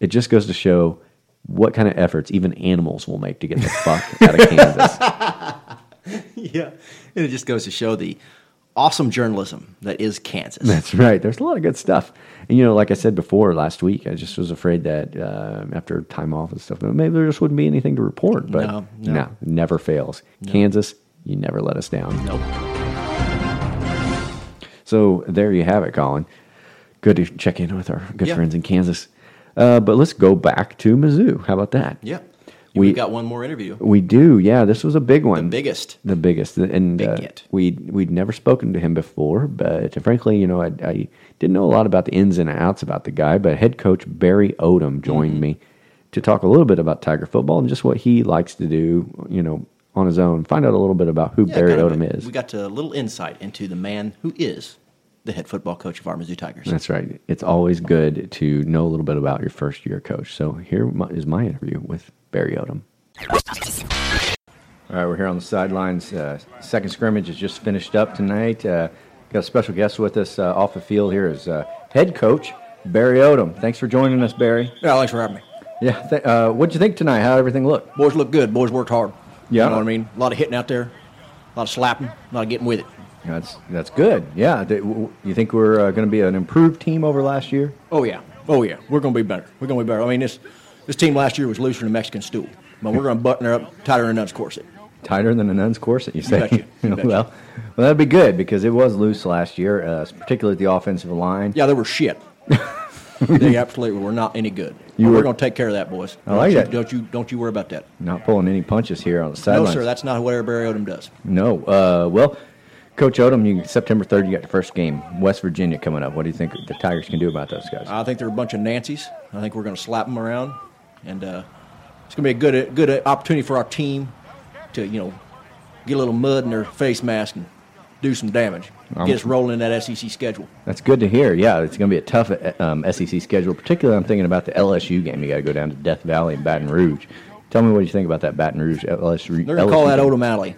It just goes to show what kind of efforts even animals will make to get the fuck out of Kansas. yeah. And it just goes to show the awesome journalism that is Kansas. That's right. There's a lot of good stuff. And, you know, like I said before last week, I just was afraid that uh, after time off and stuff, maybe there just wouldn't be anything to report. But No, no. it never fails. No. Kansas, you never let us down. Nope. So there you have it, Colin. Good to check in with our good Yeah. friends in Kansas. Uh, but let's go back to Mizzou. How about that? Yeah. We- We've got one more interview. We do, yeah. This was a big one, The biggest. the biggest, and uh, we we'd never spoken to him before. But frankly, you know, I, I didn't know a lot about the ins and outs about the guy. But head coach Barry Odom joined Mm-hmm. me to talk a little bit about Tiger football and just what he likes to do. You know, on his own. Find out a little bit about who Yeah, Barry kind of Odom a- is. We got a little insight into the man who is the head football coach of our Mizzou Tigers. That's right. It's always good to know a little bit about your first year coach. So here is my interview with Barry Odom. All right, we're here on the sidelines. Uh, second scrimmage is just finished up tonight. Uh, got a special guest with us uh, off the field here is uh, head coach Barry Odom. Thanks for joining us, Barry. Yeah, thanks for having me. Yeah, th- uh, what'd you think tonight? How everything look? Boys look good. Boys worked hard. Yeah. You know what I mean? A lot of hitting out there, a lot of slapping, a lot of getting with it. That's that's good. Yeah, you think we're uh, going to be an improved team over last year? Oh yeah, oh yeah, we're going to be better. We're going to be better. I mean, this this team last year was looser than a Mexican stool, but we're going to button her up tighter than a nun's corset. Tighter than a nun's corset, you say? You betcha. well, well, that'd be good because it was loose last year, uh, particularly at the offensive line. Yeah, they were shit. they absolutely were not any good. You were- we're going to take care of that, boys. I like don't that. You, don't you don't you worry about that. Not pulling any punches here on the side. No, sir, that's not what Barry Odom does. No. Uh, well, Coach Odom, you, September 3rd, you got your first game. West Virginia coming up. What do you think the Tigers can do about those guys? I think they're a bunch of Nancy's. I think we're going to slap them around, and uh, it's going to be a good good opportunity for our team to you know get a little mud in their face mask and do some damage. Um, get us rolling in that SEC schedule. That's good to hear. Yeah, it's going to be a tough uh, um, SEC schedule. Particularly, I'm thinking about the LSU game. You got to go down to Death Valley and Baton Rouge. Tell me what you think about that Baton Rouge LSU. They're going to call that. Odom Alley.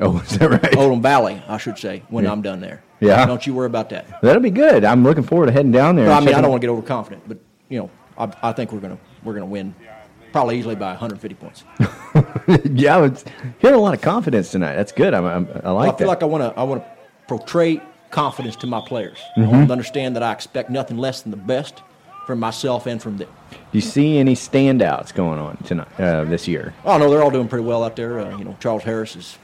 Oh, is that right? Odom Valley, I should say, when Yeah. I'm done there. Yeah. Don't you worry about that. That'll be good. I'm looking forward to heading down there. Well, I mean, I don't want to get overconfident, but you know, I, I think we're going to we're going to win probably easily by 150 points. yeah, I was hearing a lot of confidence tonight. That's good. I'm, I'm, I like I feel that. like I want to I want to portray confidence to my players. I Mhm. want to understand that I expect nothing less than the best from myself and from them. Do you see any standouts going on tonight uh, this year? Oh no, they're all doing pretty well out there. Uh, you know, Charles Harris is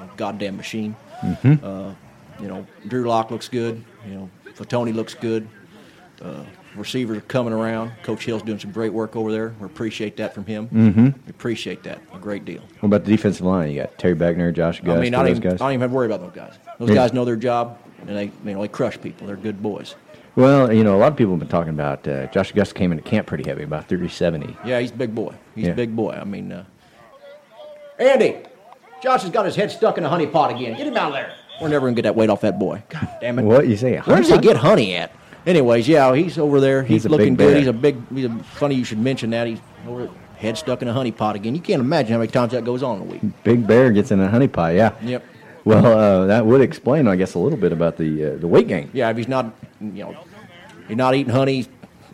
a goddamn machine. Mhm. Uh, you know, Drew Lock looks good. You know, Fatony looks good. Receivers are coming around. Coach Hill's doing some great work over there. We appreciate that from him. Mhm. We appreciate that a great deal. What about the defensive line? You got Terry Beckner, Josh Gus, I mean, I don't, even, guys. I don't even have to worry about those guys. Those Yeah. guys know their job, and they you know they crush people. They're good boys. Well, you know, a lot of people have been talking about uh, Josh Gus came into camp pretty heavy, about 30, 70. Yeah, he's a big boy. He's Yeah. a big boy. I mean, uh, Andy, Josh has got his head stuck in a honey pot again. Get him out of there. We're never gonna get that weight off that boy. God damn it. What you say? Where does he get honey at? Anyways, yeah, he's over there. He's, He's looking good. He's a big. He's a, funny you should mention that. He's over head stuck in a honey pot again. You can't imagine how many times that goes on in a week. Big Bear gets in a honey pie, yeah. Yep. Well, uh, that would explain, I guess, a little bit about the uh, the weight gain. Yeah, if he's not, you know, he's not eating honey,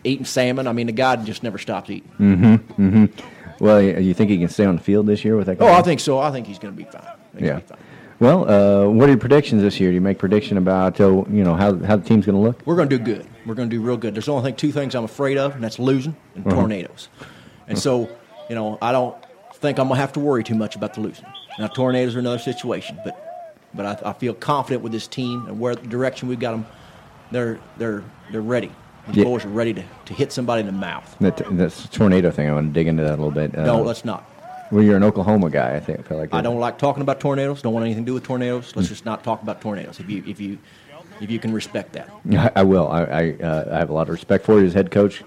eating salmon. I mean, the guy just never stops eating. Mm-hmm. Mm-hmm. Well, you you think he can stay on the field this year with that? Guy? Oh, I think so. I think he's going to be fine. Yeah. be fine. Well, uh, what are your predictions this year? Do you make prediction about uh, you know how how the team's going to look? We're going to do good. We're going to do real good. There's only two things I'm afraid of, and that's losing and Uh-huh. tornadoes. And so, you know, I don't think I'm going to have to worry too much about the losing. Now, tornadoes are another situation, but but I, I feel confident with this team and where the direction we've got them. They're they're they're ready. The Yeah. boys are ready to, to hit somebody in the mouth. That that's tornado thing. I want to dig into that a little bit. Uh, no, let's not. Well, you're an Oklahoma guy. I think I feel like I don't like talking about tornadoes. Don't want anything to do with tornadoes. Let's just not talk about tornadoes. If you if you if you can respect that. I, I will. I I, uh, I have a lot of respect for you as head coach,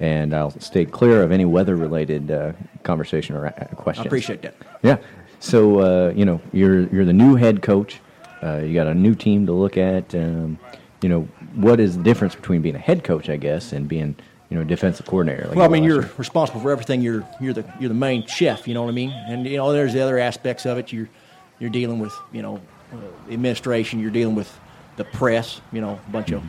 and I'll stay clear of any weather-related uh, conversation or uh, questions. I appreciate that. Yeah. So uh, you know, you're you're the new head coach. Uh, you got a new team to look at. Um, you know, what is the difference between being a head coach, I guess, and being you know defensive coordinator? Like well, I mean, you're last responsible for everything. You're you're the you're the main chef. You know what I mean? And you know, there's the other aspects of it. You're you're dealing with you know uh, administration. You're dealing with the press. You know, a bunch of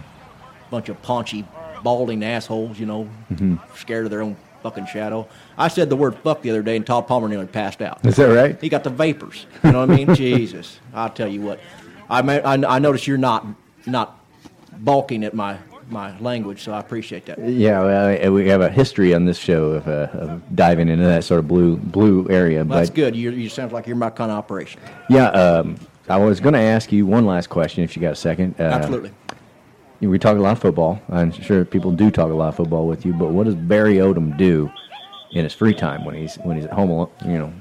bunch of paunchy, balding assholes. You know, Mhm. scared of their own fucking shadow. I said the word "fuck" the other day, and Tod Palmer nearly passed out. Is that right? He got the vapors. You know what I mean? Jesus, I'll tell you what. I may, I, I notice you're not not balking at my my language, so I appreciate that. Yeah, well, uh, we have a history on this show of, uh, of diving into that sort of blue blue area. Well, that's good. You, you sound like you're my kind of operation. yeah, um, I was going to ask you one last question if you got a second. Uh, Absolutely. We talk a lot of football. I'm sure people do talk a lot of football with you. But what does Barry Odom do in his free time when he's when he's at home? alone, You know,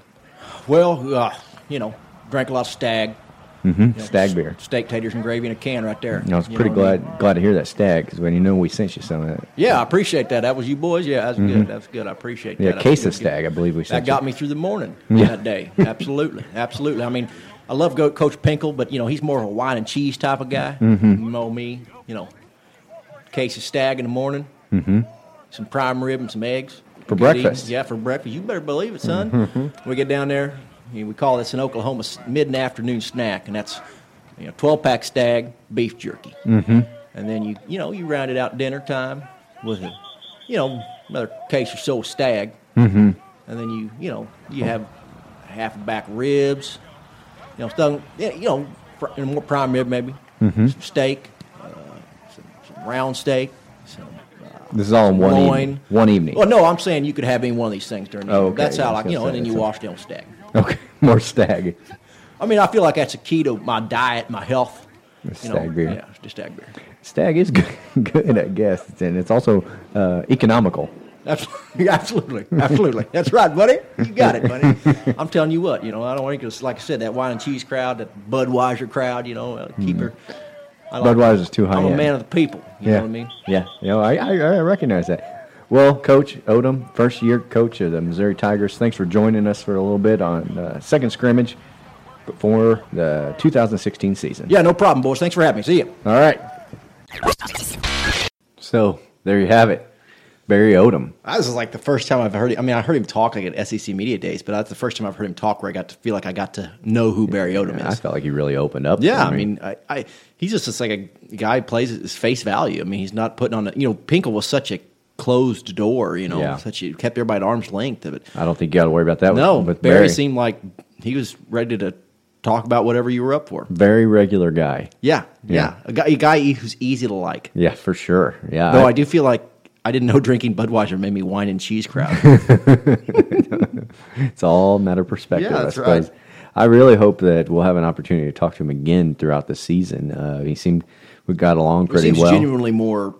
Well, uh, you know, drank a lot of stag. Hmm You know, stag beer. Steak, taters, and gravy in a can right there. I was You pretty what I glad mean? glad to hear that stag because when you know we sent you some of that. Yeah, I appreciate that. That was you boys. Yeah, that's Mhm. good. That's good. I appreciate Yeah, that. That's case of stag, I believe we sent. That sent got you. me through the morning Yeah. that day. Absolutely, absolutely. I mean, I love Coach Pinkel, but you know he's more of a wine and cheese type of guy. Mhm. You know me. You know, case of stag in the morning, hmm some prime rib and some eggs For Good breakfast. eating. Yeah, for breakfast. You better believe it, son. Mhm. We get down there. You know, We call this in Oklahoma mid and afternoon snack, and that's you know twelve pack stag beef jerky. hmm And then you you know you round it out dinner time with a you know another case or so of stag, hmm and then you you know you have half a back ribs, you know stuff you know more prime rib maybe, Mhm. some steak, uh, some, some round steak, some This is all in one loin. evening. One evening. Well, no, I'm saying you could have any one of these things during the Oh, okay. That's how Yeah, like you know, and then you wash down stag. Okay, more stag. I mean, I feel like that's a key to my diet, my health. It's you know, stag beer. Yeah, just stag beer. Stag is good, good I guess, and it's also uh, economical. That's absolutely, absolutely. That's right, buddy. You got it, buddy. I'm telling you what, you know, I don't want to, like I said, that wine and cheese crowd, that Budweiser crowd, you know, uh, keep her. I like- Budweiser's too high I'm a end. man of the people. You yeah. know what I mean? Yeah, you know, I, I, I recognize that. Well, Coach Odom, first year coach of the Missouri Tigers, thanks for joining us for a little bit on uh, second scrimmage for the 2016 season. Yeah, no problem, boys. Thanks for having me. See you. All right. So there you have it, Barry Odom. This is like the first time I've heard. Him. I mean, I heard him talk like at SEC Media Days, but that's the first time I've heard him talk where I got to feel like I got to know who Barry Odom Yeah, I felt like he really opened up. Yeah, I mean, I, I he's just, like a guy who plays his face value. I mean, he's not putting on. A, you know, Pinkel was such a closed door. You know, Yeah. such a, kept everybody at arm's length of it. I don't think you got to worry about that. no, with Barry, Barry. seemed like he was ready to talk about whatever you were up for. very regular guy. Yeah, yeah, Yeah. A, guy, a guy who's easy to like. Yeah, for sure. Yeah, Though I, do feel like I didn't know drinking Budweiser made me wine and cheese crowd. it's all a matter of perspective, Yeah, I suppose. right. I really hope that we'll have an opportunity to talk to him again throughout the season. Uh, he seemed we got along He pretty seems well. genuinely more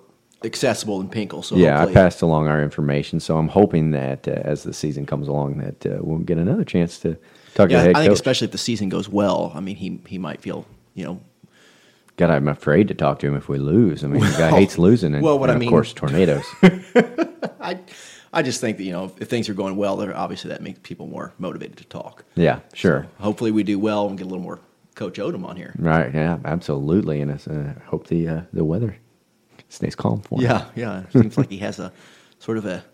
accessible than Pinkel. So yeah, I passed along our information, so I'm hoping that uh, as the season comes along, that uh, we'll get another chance to talk to Yeah, the head I think coach. especially if the season goes well. I mean, he he might feel you know God, I'm afraid to talk to him if we lose. I mean, the guy hates losing, and, well, what and I of mean- course, tornadoes. I I just think that you know if, if things are going well, obviously that makes people more motivated to talk. yeah, sure. Hopefully, we do well and get a little more Coach Odom on here. Right? Yeah, absolutely. And I uh, hope the uh, the weather stays calm for him. Yeah, yeah. Seems like he has a sort of a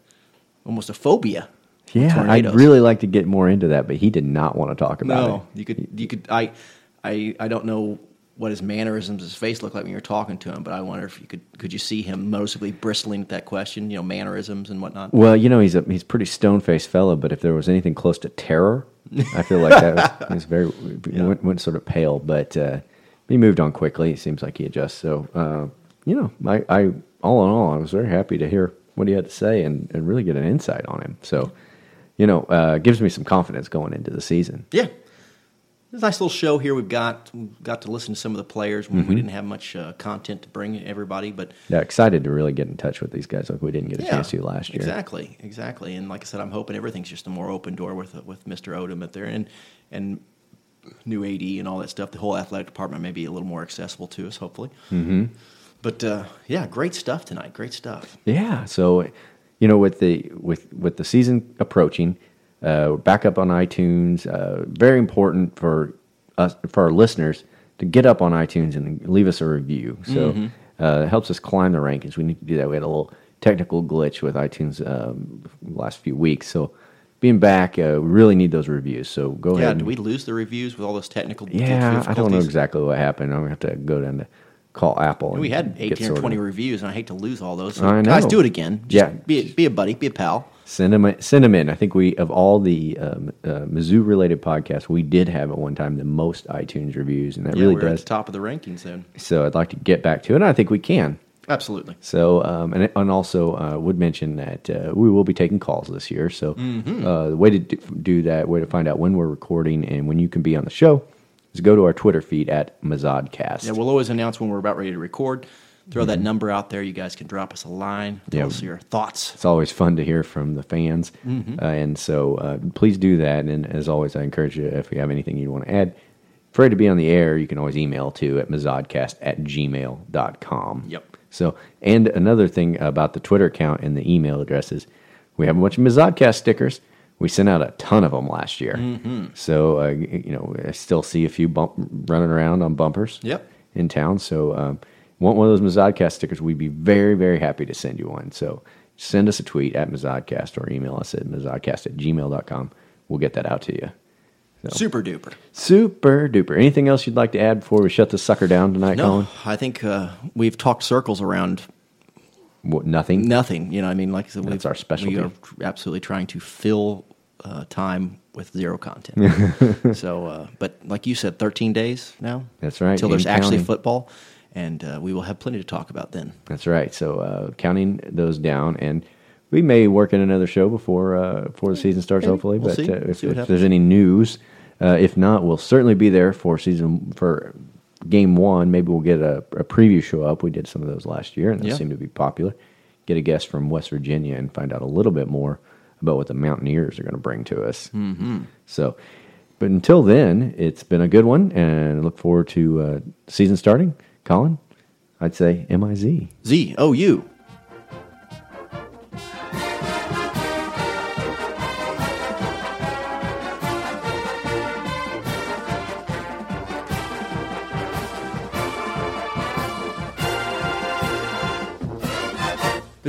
almost a phobia. Yeah, I'd really like to get more into that, but he did not want to talk about it. No, you could you could I I I don't know what his mannerisms, his face looked like when you were talking to him, but I wonder if you could could you see him noticeably bristling at that question, you know, mannerisms and whatnot. Well, you know, he's a he's a pretty stone faced fellow, but if there was anything close to terror, I feel like that was, was very went, went sort of pale, but uh, he moved on quickly. It seems like he adjusts. So, uh, you know, I, I all in all, I was very happy to hear what he had to say and, and really get an insight on him. So, you know, uh, gives me some confidence going into the season. Yeah. It's a nice little show here. We've got we've got to listen to some of the players when we Mhm. didn't have much uh, content to bring everybody, but Yeah, excited to really get in touch with these guys like we didn't get a Yeah, chance to last year. Exactly, exactly. And like I said, I'm hoping everything's just a more open door with with Mr. Odom up there and and new AD and all that stuff. The whole athletic department may be a little more accessible to us, hopefully. Mhm. But uh, yeah, great stuff tonight. Great stuff. Yeah. So, you know, with the with with the season approaching, uh, we're back up on iTunes. Uh, very important for us for our listeners to get up on iTunes and leave us a review. So Mhm. uh, it helps us climb the rankings. We need to do that. We had a little technical glitch with iTunes um, last few weeks. So being back, uh, we really need those reviews. So go yeah, ahead. and- do we lose the reviews with all those technical yeah, I don't know exactly what happened. I'm gonna have to go down to call Apple. We had get 18 or 20 reviews, and I hate to lose all those. So I guys, know. do it again. Just Yeah. be, be a buddy, be a pal. Send them, send them in. I think we, of all the um, uh, Mizzou related podcasts, we did have at one time the most iTunes reviews, and that yeah, really we're at does. the top of the rankings then. So I'd like to get back to it, and I think we can. Absolutely. So, um, and, and also uh, would mention that uh, we will be taking calls this year. So, Mhm. uh, the way to do, do that, way to find out when we're recording and when you can be on the show, is go to our Twitter feed at Mazodcast. Yeah, we'll always announce when we're about ready to record. Throw that Mhm. number out there. You guys can drop us a line. Tell Yeah. us your thoughts. It's always fun to hear from the fans. Mhm. Uh, and so uh, please do that. And as always, I encourage you, if you have anything you want to add, afraid to be on the air, you can always email to at mazodcast at gmail.com. Yep. So, and another thing about the Twitter account and the email addresses, we have a bunch of Mazodcast stickers. We sent out a ton of them last year. Mhm. So, uh, you know, I still see a few bump, running around on bumpers Yep. in town. So, um, want one of those Mazodcast stickers, we'd be very, very happy to send you one. So, send us a tweet at Mazodcast or email us at mazodcast at gmail.com. We'll get that out to you. So- Super duper. Super duper. Anything else you'd like to add before we shut this sucker down tonight, No, Colin? I think uh, we've talked circles around What, nothing? nothing. You know, I mean, like I said, That's our specialty. We are absolutely trying to fill uh, time with zero content. so, uh, but like you said, 13 days now. That's right, Until there's and actually football, and uh, we will have plenty to talk about then. That's right. So uh, counting those down, and we may work in another show before uh, before the season starts. Maybe. Hopefully, We'll but uh, if, if there's any news, uh, if not, we'll certainly be there for season for game one. Maybe we'll get a, a preview show up. We did some of those last year, and those Yeah. seem to be popular. Get a guest from West Virginia and find out a little bit more about what the Mountaineers are going to bring to us. Mhm. So, but until then, it's been a good one, and I look forward to uh, season starting. Colin, I'd say M I Z. Z O U.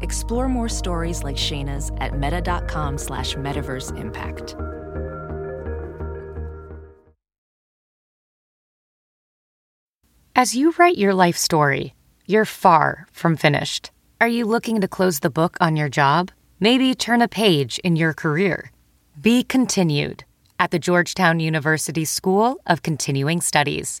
Explore more stories like Shayna's at meta.com slash metaverse impact. As you write your life story, you're far from finished. Are you looking to close the book on your job? Maybe turn a page in your career? Be continued at the Georgetown University School of Continuing Studies.